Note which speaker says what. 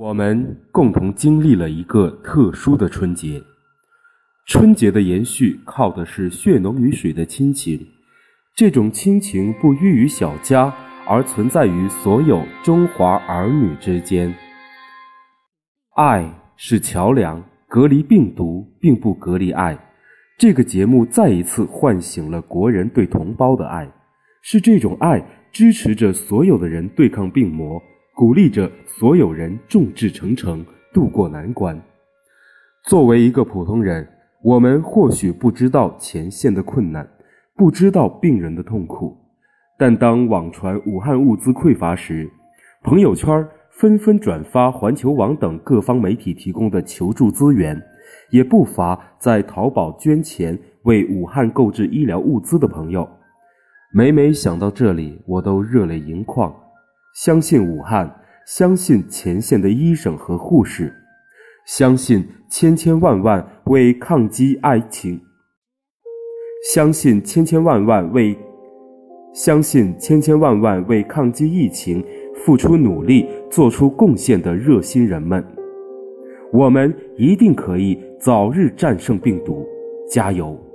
Speaker 1: 我们共同经历了一个特殊的春节。春节的延续靠的是血浓于水的亲情，这种亲情不寓于小家，而存在于所有中华儿女之间。爱是桥梁，隔离病毒并不隔离爱。这个节目再一次唤醒了国人对同胞的爱，是这种爱支持着所有的人对抗病魔。鼓励着所有人众志成城，渡过难关。作为一个普通人，我们或许不知道前线的困难，不知道病人的痛苦，但当网传武汉物资匮乏时，朋友圈纷纷转发环球网等各方媒体提供的求助资源，也不乏在淘宝捐钱为武汉购置医疗物资的朋友。每每想到这里，我都热泪盈眶。相信武汉，相信前线的医生和护士，相信千千万万为抗击疫情，相信千千万万为，相信千千万万为抗击疫情付出努力、做出贡献的热心人们，我们一定可以早日战胜病毒，加油！